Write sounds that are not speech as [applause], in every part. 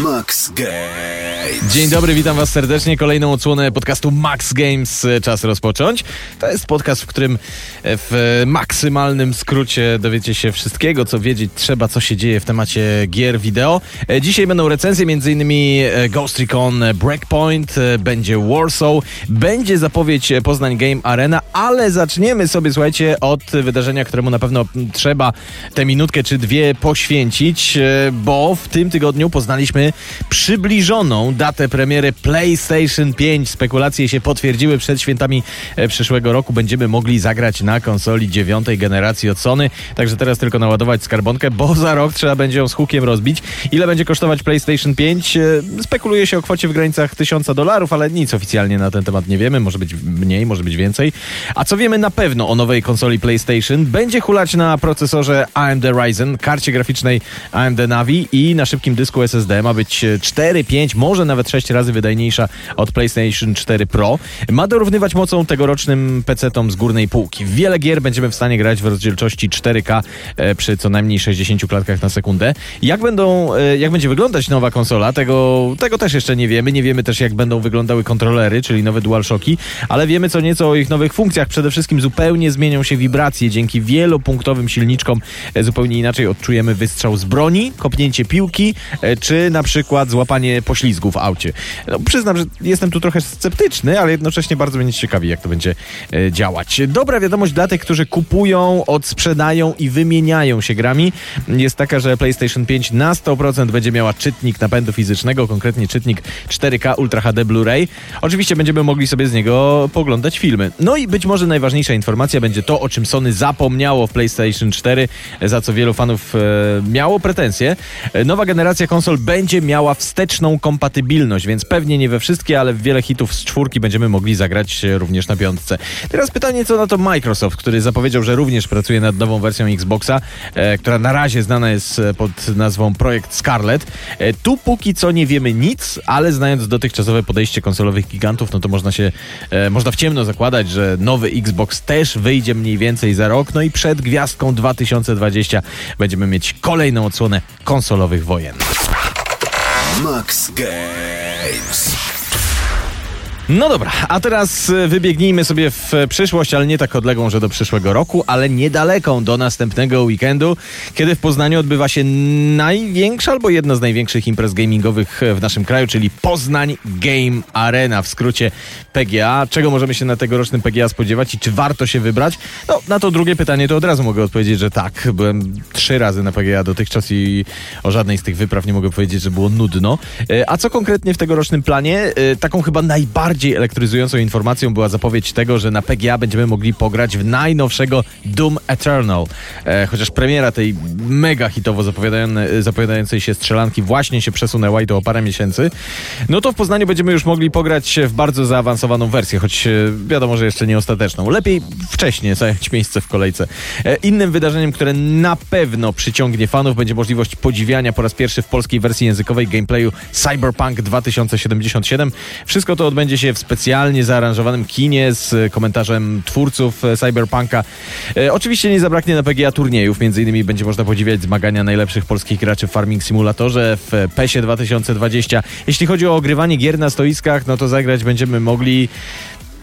Max Games. Dzień dobry, witam Was serdecznie. Kolejną odsłonę podcastu Max Games e, czas rozpocząć. To jest podcast, w którym e, w maksymalnym skrócie dowiecie się wszystkiego, co wiedzieć trzeba, co się dzieje w temacie gier wideo. E, Dzisiaj będą recenzje, m.in. Ghost Recon Breakpoint, będzie Warsaw, będzie zapowiedź Poznań Game Arena, ale zaczniemy sobie, słuchajcie, od wydarzenia, któremu na pewno trzeba tę minutkę czy dwie poświęcić, bo w tym tygodniu poznaliśmy przybliżoną datę premiery PlayStation 5. Spekulacje się potwierdziły przed świętami e, przyszłego roku. Będziemy mogli zagrać na konsoli dziewiątej generacji od Sony. Także teraz tylko naładować skarbonkę, bo za rok trzeba będzie ją z hukiem rozbić. Ile będzie kosztować PlayStation 5? E, Spekuluje się o kwocie w granicach 1000 dolarów, ale nic oficjalnie na ten temat nie wiemy. Może być mniej, może być więcej. A co wiemy na pewno o nowej konsoli PlayStation? Będzie hulać na procesorze AMD Ryzen, karcie graficznej AMD Navi i na szybkim dysku SSD ma być 4, 5, może nawet 6 razy wydajniejsza od PlayStation 4 Pro. Ma dorównywać mocą tegorocznym PC-tom z górnej półki. Wiele gier będziemy w stanie grać w rozdzielczości 4K e, przy co najmniej 60 klatkach na sekundę. Jak będą, e, jak będzie wyglądać nowa konsola, tego, tego też jeszcze nie wiemy. Nie wiemy też jak będą wyglądały kontrolery, czyli nowe DualShocki, ale wiemy co nieco o ich nowych funkcjach. Przede wszystkim zupełnie zmienią się wibracje. Dzięki wielopunktowym silniczkom e, zupełnie inaczej odczujemy wystrzał z broni, kopnięcie piłki, czy na przykład złapanie poślizgu w aucie. No, przyznam, że jestem tu trochę sceptyczny, ale jednocześnie bardzo mnie ciekawi, jak to będzie e, działać. Dobra wiadomość dla tych, którzy kupują, odsprzedają i wymieniają się grami, jest taka, że PlayStation 5 na 100% będzie miała czytnik napędu fizycznego, konkretnie czytnik 4K Ultra HD Blu-ray. Oczywiście będziemy mogli sobie z niego poglądać filmy. No i być może najważniejsza informacja będzie to, o czym Sony zapomniało w PlayStation 4, za co wielu fanów e, miało pretensje. E, Nowa generacja konsol będzie miała wsteczną kompatybilność, więc pewnie nie we wszystkie, ale wiele hitów z czwórki będziemy mogli zagrać również na piątce. Teraz pytanie, co na to Microsoft, który zapowiedział, że również pracuje nad nową wersją Xboxa, e, która na razie znana jest e, pod nazwą Projekt Scarlet. E, tu póki co nie wiemy nic, ale znając dotychczasowe podejście konsolowych gigantów, no to można się, e, można w ciemno zakładać, że nowy Xbox też wyjdzie mniej więcej za rok, no i przed gwiazdką 2020 będziemy mieć kolejną odsłonę konsolowych wojen. Max Games. No dobra, a teraz e, wybiegnijmy sobie w przyszłość, ale nie tak odległą, że do przyszłego roku, ale niedaleką do następnego weekendu, kiedy w Poznaniu odbywa się największa albo jedna z największych imprez gamingowych w naszym kraju, czyli Poznań Game Arena, w skrócie PGA. Czego możemy się na tegorocznym PGA spodziewać i czy warto się wybrać? No, na to drugie pytanie to od razu mogę odpowiedzieć, że tak. Byłem trzy razy na PGA dotychczas i o żadnej z tych wypraw nie mogę powiedzieć, że było nudno. E, A co konkretnie w tegorocznym planie? E, Taką chyba najbardziej elektryzującą informacją była zapowiedź tego, że na PGA będziemy mogli pograć w najnowszego Doom Eternal. E, chociaż premiera tej mega hitowo zapowiadającej, zapowiadającej się strzelanki właśnie się przesunęła i to o parę miesięcy, no to w Poznaniu będziemy już mogli pograć w bardzo zaawansowaną wersję, choć e, wiadomo, że jeszcze nie ostateczną. Lepiej wcześniej [laughs] zająć miejsce w kolejce. E, Innym wydarzeniem, które na pewno przyciągnie fanów, będzie możliwość podziwiania po raz pierwszy w polskiej wersji językowej gameplayu Cyberpunk 2077. Wszystko to odbędzie się w specjalnie zaaranżowanym kinie z komentarzem twórców e, Cyberpunka. E, oczywiście nie zabraknie na PGA turniejów, między innymi będzie można podziwiać zmagania najlepszych polskich graczy w Farming Simulatorze w PESie 2020. Jeśli chodzi o ogrywanie gier na stoiskach, no to zagrać będziemy mogli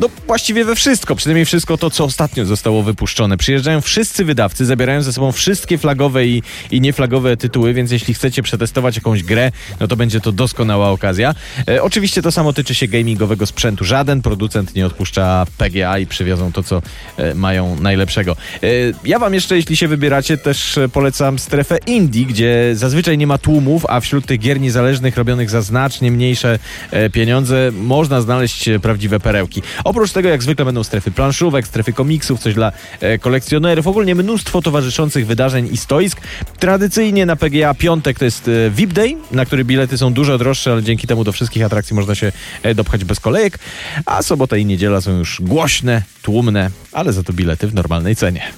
no właściwie we wszystko, przynajmniej wszystko to, co ostatnio zostało wypuszczone. Przyjeżdżają wszyscy wydawcy, zabierają ze sobą wszystkie flagowe i, i nieflagowe tytuły, więc jeśli chcecie przetestować jakąś grę, no to będzie to doskonała okazja. E, oczywiście to samo tyczy się gamingowego sprzętu. Żaden producent nie odpuszcza PGA i przywiozą to, co e, mają najlepszego. E, ja wam jeszcze, jeśli się wybieracie, też e, polecam strefę indie, gdzie zazwyczaj nie ma tłumów, a wśród tych gier niezależnych robionych za znacznie mniejsze e, pieniądze można znaleźć e, prawdziwe perełki. Oprócz tego, jak zwykle, będą strefy planszówek, strefy komiksów, coś dla e, kolekcjonerów, ogólnie mnóstwo towarzyszących wydarzeń i stoisk. Tradycyjnie na PGA piątek to jest e, VIP Day, na który bilety są dużo droższe, ale dzięki temu do wszystkich atrakcji można się e, dopchać bez kolejek, a sobota i niedziela są już głośne, tłumne, ale za to bilety w normalnej cenie.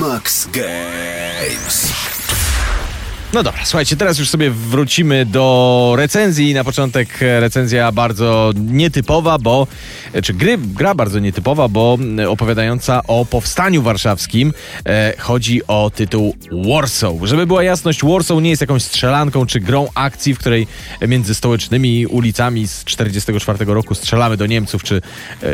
Max Games. No dobra, słuchajcie, teraz już sobie wrócimy do recenzji. Na początek e, recenzja bardzo nietypowa, bo, e, czy gry, gra bardzo nietypowa, bo e, opowiadająca o powstaniu warszawskim. E, chodzi o tytuł Warsaw. Żeby była jasność, Warsaw nie jest jakąś strzelanką czy grą akcji, w której między stołecznymi ulicami z 44 roku strzelamy do Niemców czy,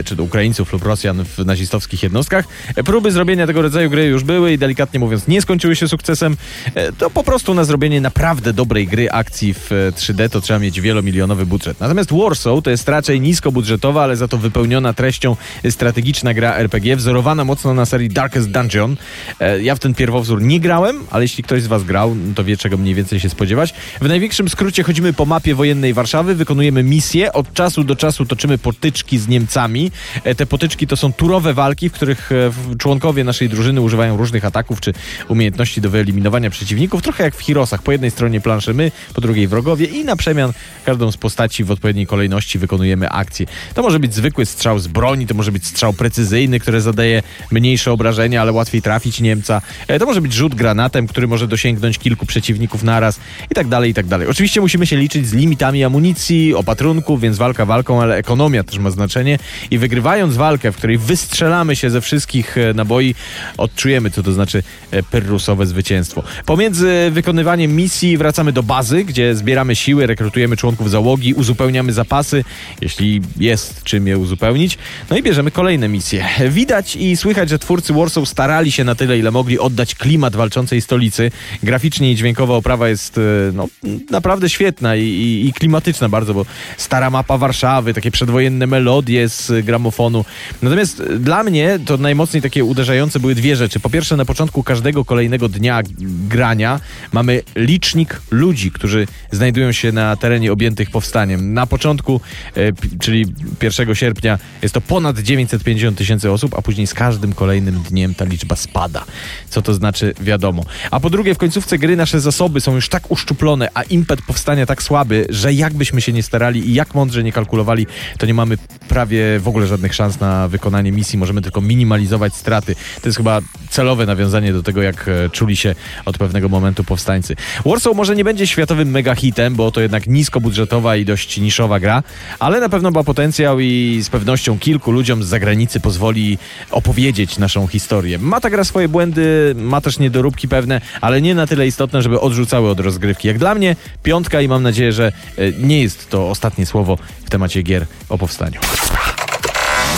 czy do Ukraińców lub Rosjan w nazistowskich jednostkach. Próby zrobienia tego rodzaju gry już były i delikatnie mówiąc nie skończyły się sukcesem. E, To po prostu na zrobienie naprawdę dobrej gry akcji w e, 3D to trzeba mieć wielomilionowy budżet. Natomiast Warsaw to jest raczej niskobudżetowa, ale za to wypełniona treścią strategiczna gra RPG, wzorowana mocno na serii Darkest Dungeon. E, Ja w ten pierwowzór nie grałem, ale jeśli ktoś z was grał, to wie czego mniej więcej się spodziewać. W największym skrócie chodzimy po mapie wojennej Warszawy, wykonujemy misje, od czasu do czasu toczymy potyczki z Niemcami. E, Te potyczki to są turowe walki, w których e, członkowie naszej drużyny używają różnych ataków czy umiejętności do wyeliminowania przeciwników, trochę jak w Hirosach. Po jednej stronie planszy my, po drugiej wrogowie i na przemian każdą z postaci w odpowiedniej kolejności wykonujemy akcję. To może być zwykły strzał z broni, to może być strzał precyzyjny, który zadaje mniejsze obrażenia, ale łatwiej trafić Niemca. E, To może być rzut granatem, który może dosięgnąć kilku przeciwników naraz i tak dalej, i tak dalej. Oczywiście musimy się liczyć z limitami amunicji, opatrunków, więc walka walką, ale ekonomia też ma znaczenie i wygrywając walkę, w której wystrzelamy się ze wszystkich e, naboi, odczujemy, co to znaczy e, pyrrusowe zwycięstwo. Pomiędzy wykonywaniem misji wracamy do bazy, gdzie zbieramy siły, rekrutujemy członków załogi, uzupełniamy zapasy, jeśli jest czym je uzupełnić, no i bierzemy kolejne misje. Widać i słychać, że twórcy Warsaw starali się na tyle, ile mogli oddać klimat walczącej stolicy. Graficznie i dźwiękowa oprawa jest e, no, naprawdę świetna i, i, i klimatyczna bardzo, bo stara mapa Warszawy, takie przedwojenne melodie z gramofonu. Natomiast e, dla mnie to najmocniej takie uderzające były dwie rzeczy. Po pierwsze, na początku każdego kolejnego dnia grania mamy licznik ludzi, którzy znajdują się na terenie objętych powstaniem. Na początku, e, czyli 1 sierpnia, jest to ponad 950 tysięcy osób, a później z każdym kolejnym dniem ta liczba spada. Co to znaczy, wiadomo. A po drugie, w końcówce gry nasze zasoby są już tak uszczuplone, a impet powstania tak słaby, że jakbyśmy się nie starali i jak mądrze nie kalkulowali, to nie mamy prawie w ogóle żadnych szans na wykonanie misji. Możemy tylko minimalizować straty. To jest chyba celowe nawiązanie do tego, jak e, czuli się od pewnego momentu powstańcy. Warsaw może nie będzie światowym megahitem, bo to jednak niskobudżetowa i dość niszowa gra, ale na pewno ma potencjał i z pewnością kilku ludziom z zagranicy pozwoli opowiedzieć naszą historię. Ma ta gra swoje błędy, ma też niedoróbki pewne, ale nie na tyle istotne, żeby odrzucały od rozgrywki. Jak dla mnie piątka i mam nadzieję, że e, nie jest to ostatnie słowo w temacie gier o powstaniu.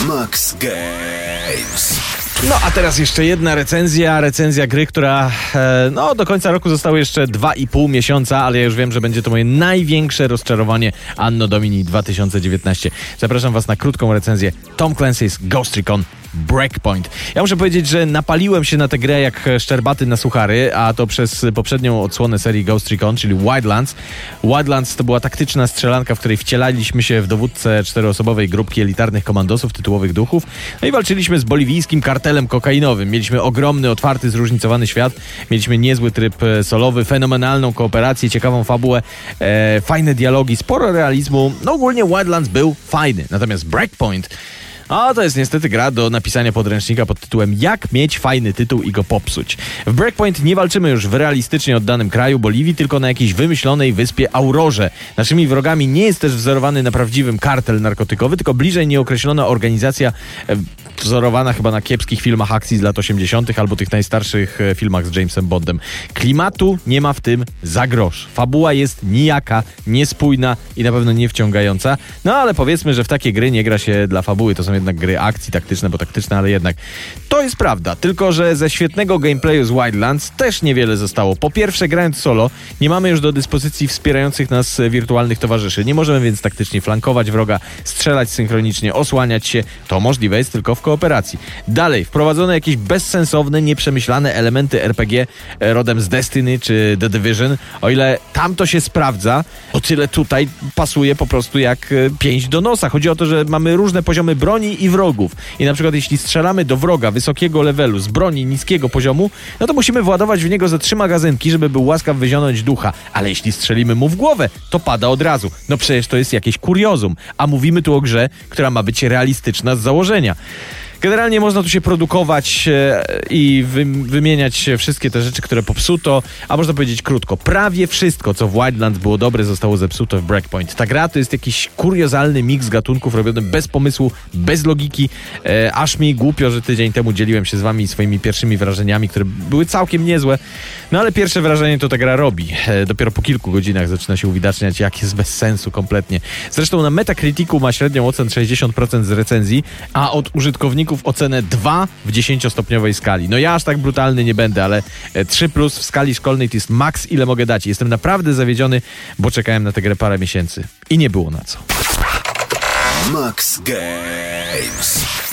Max Games. No a teraz jeszcze jedna recenzja, recenzja gry, która e, no do końca roku zostało jeszcze 2,5 miesiąca, ale ja już wiem, że będzie to moje największe rozczarowanie Anno Domini 2019. Zapraszam was na krótką recenzję Tom Clancy's Ghost Recon Breakpoint. Ja muszę powiedzieć, że napaliłem się na tę grę jak szczerbaty na suchary, a to przez poprzednią odsłonę serii Ghost Recon, czyli Wildlands. Wildlands to była taktyczna strzelanka, w której wcielaliśmy się w dowódcę czteroosobowej grupki elitarnych komandosów, tytułowych duchów, no i walczyliśmy z boliwijskim kartelem kokainowym. Mieliśmy ogromny, otwarty, zróżnicowany świat, mieliśmy niezły tryb e, solowy, fenomenalną kooperację, ciekawą fabułę, e, fajne dialogi, sporo realizmu. No ogólnie Wildlands był fajny, natomiast Breakpoint a to jest niestety gra do napisania podręcznika pod tytułem Jak mieć fajny tytuł i go popsuć. W Breakpoint nie walczymy już w realistycznie oddanym kraju Boliwii, tylko na jakiejś wymyślonej wyspie Aurorze. Naszymi wrogami nie jest też wzorowany na prawdziwym kartel narkotykowy, tylko bliżej nieokreślona organizacja e, wzorowana chyba na kiepskich filmach akcji z lat 80. albo tych najstarszych e, filmach z Jamesem Bondem. Klimatu nie ma w tym za grosz. Fabuła jest nijaka, niespójna i na pewno nie wciągająca. No ale powiedzmy, że w takie gry nie gra się dla fabuły. To są jednak gry akcji taktyczne, bo taktyczne, ale jednak. To jest prawda, tylko że ze świetnego gameplayu z Wildlands też niewiele zostało. Po pierwsze, grając solo, nie mamy już do dyspozycji wspierających nas wirtualnych towarzyszy. Nie możemy więc taktycznie flankować wroga, strzelać synchronicznie, osłaniać się. To możliwe jest tylko w kooperacji. Dalej, wprowadzone jakieś bezsensowne, nieprzemyślane elementy RPG e, rodem z Destiny czy The Division. O ile tam to się sprawdza, o tyle tutaj pasuje po prostu jak e, pięść do nosa. Chodzi o to, że mamy różne poziomy broni i wrogów. I na przykład jeśli strzelamy do wroga wysokiego levelu z broni niskiego poziomu, no to musimy władować w niego ze trzy magazynki, żeby był łaskaw wyzionąć ducha. Ale jeśli strzelimy mu w głowę, to pada od razu. No przecież to jest jakieś kuriozum. A mówimy tu o grze, która ma być realistyczna z założenia. Generalnie można tu się produkować e, i wy, wymieniać wszystkie te rzeczy, które popsuto, a można powiedzieć krótko, prawie wszystko, co w Wildlands było dobre, zostało zepsute w Breakpoint. Ta gra to jest jakiś kuriozalny miks gatunków robiony bez pomysłu, bez logiki, e, aż mi głupio, że tydzień temu dzieliłem się z wami swoimi pierwszymi wrażeniami, które były całkiem niezłe, no ale pierwsze wrażenie to ta gra robi. E, dopiero po kilku godzinach zaczyna się uwidaczniać, jak jest bez sensu kompletnie. Zresztą na Metacriticu ma średnią ocen 60% z recenzji, a od użytkowników ocenę 2 w 10-stopniowej skali. No ja aż tak brutalny nie będę, ale 3 plus w skali szkolnej to jest maks, ile mogę dać. Jestem naprawdę zawiedziony, bo czekałem na tę grę parę miesięcy i nie było na co. Max Games.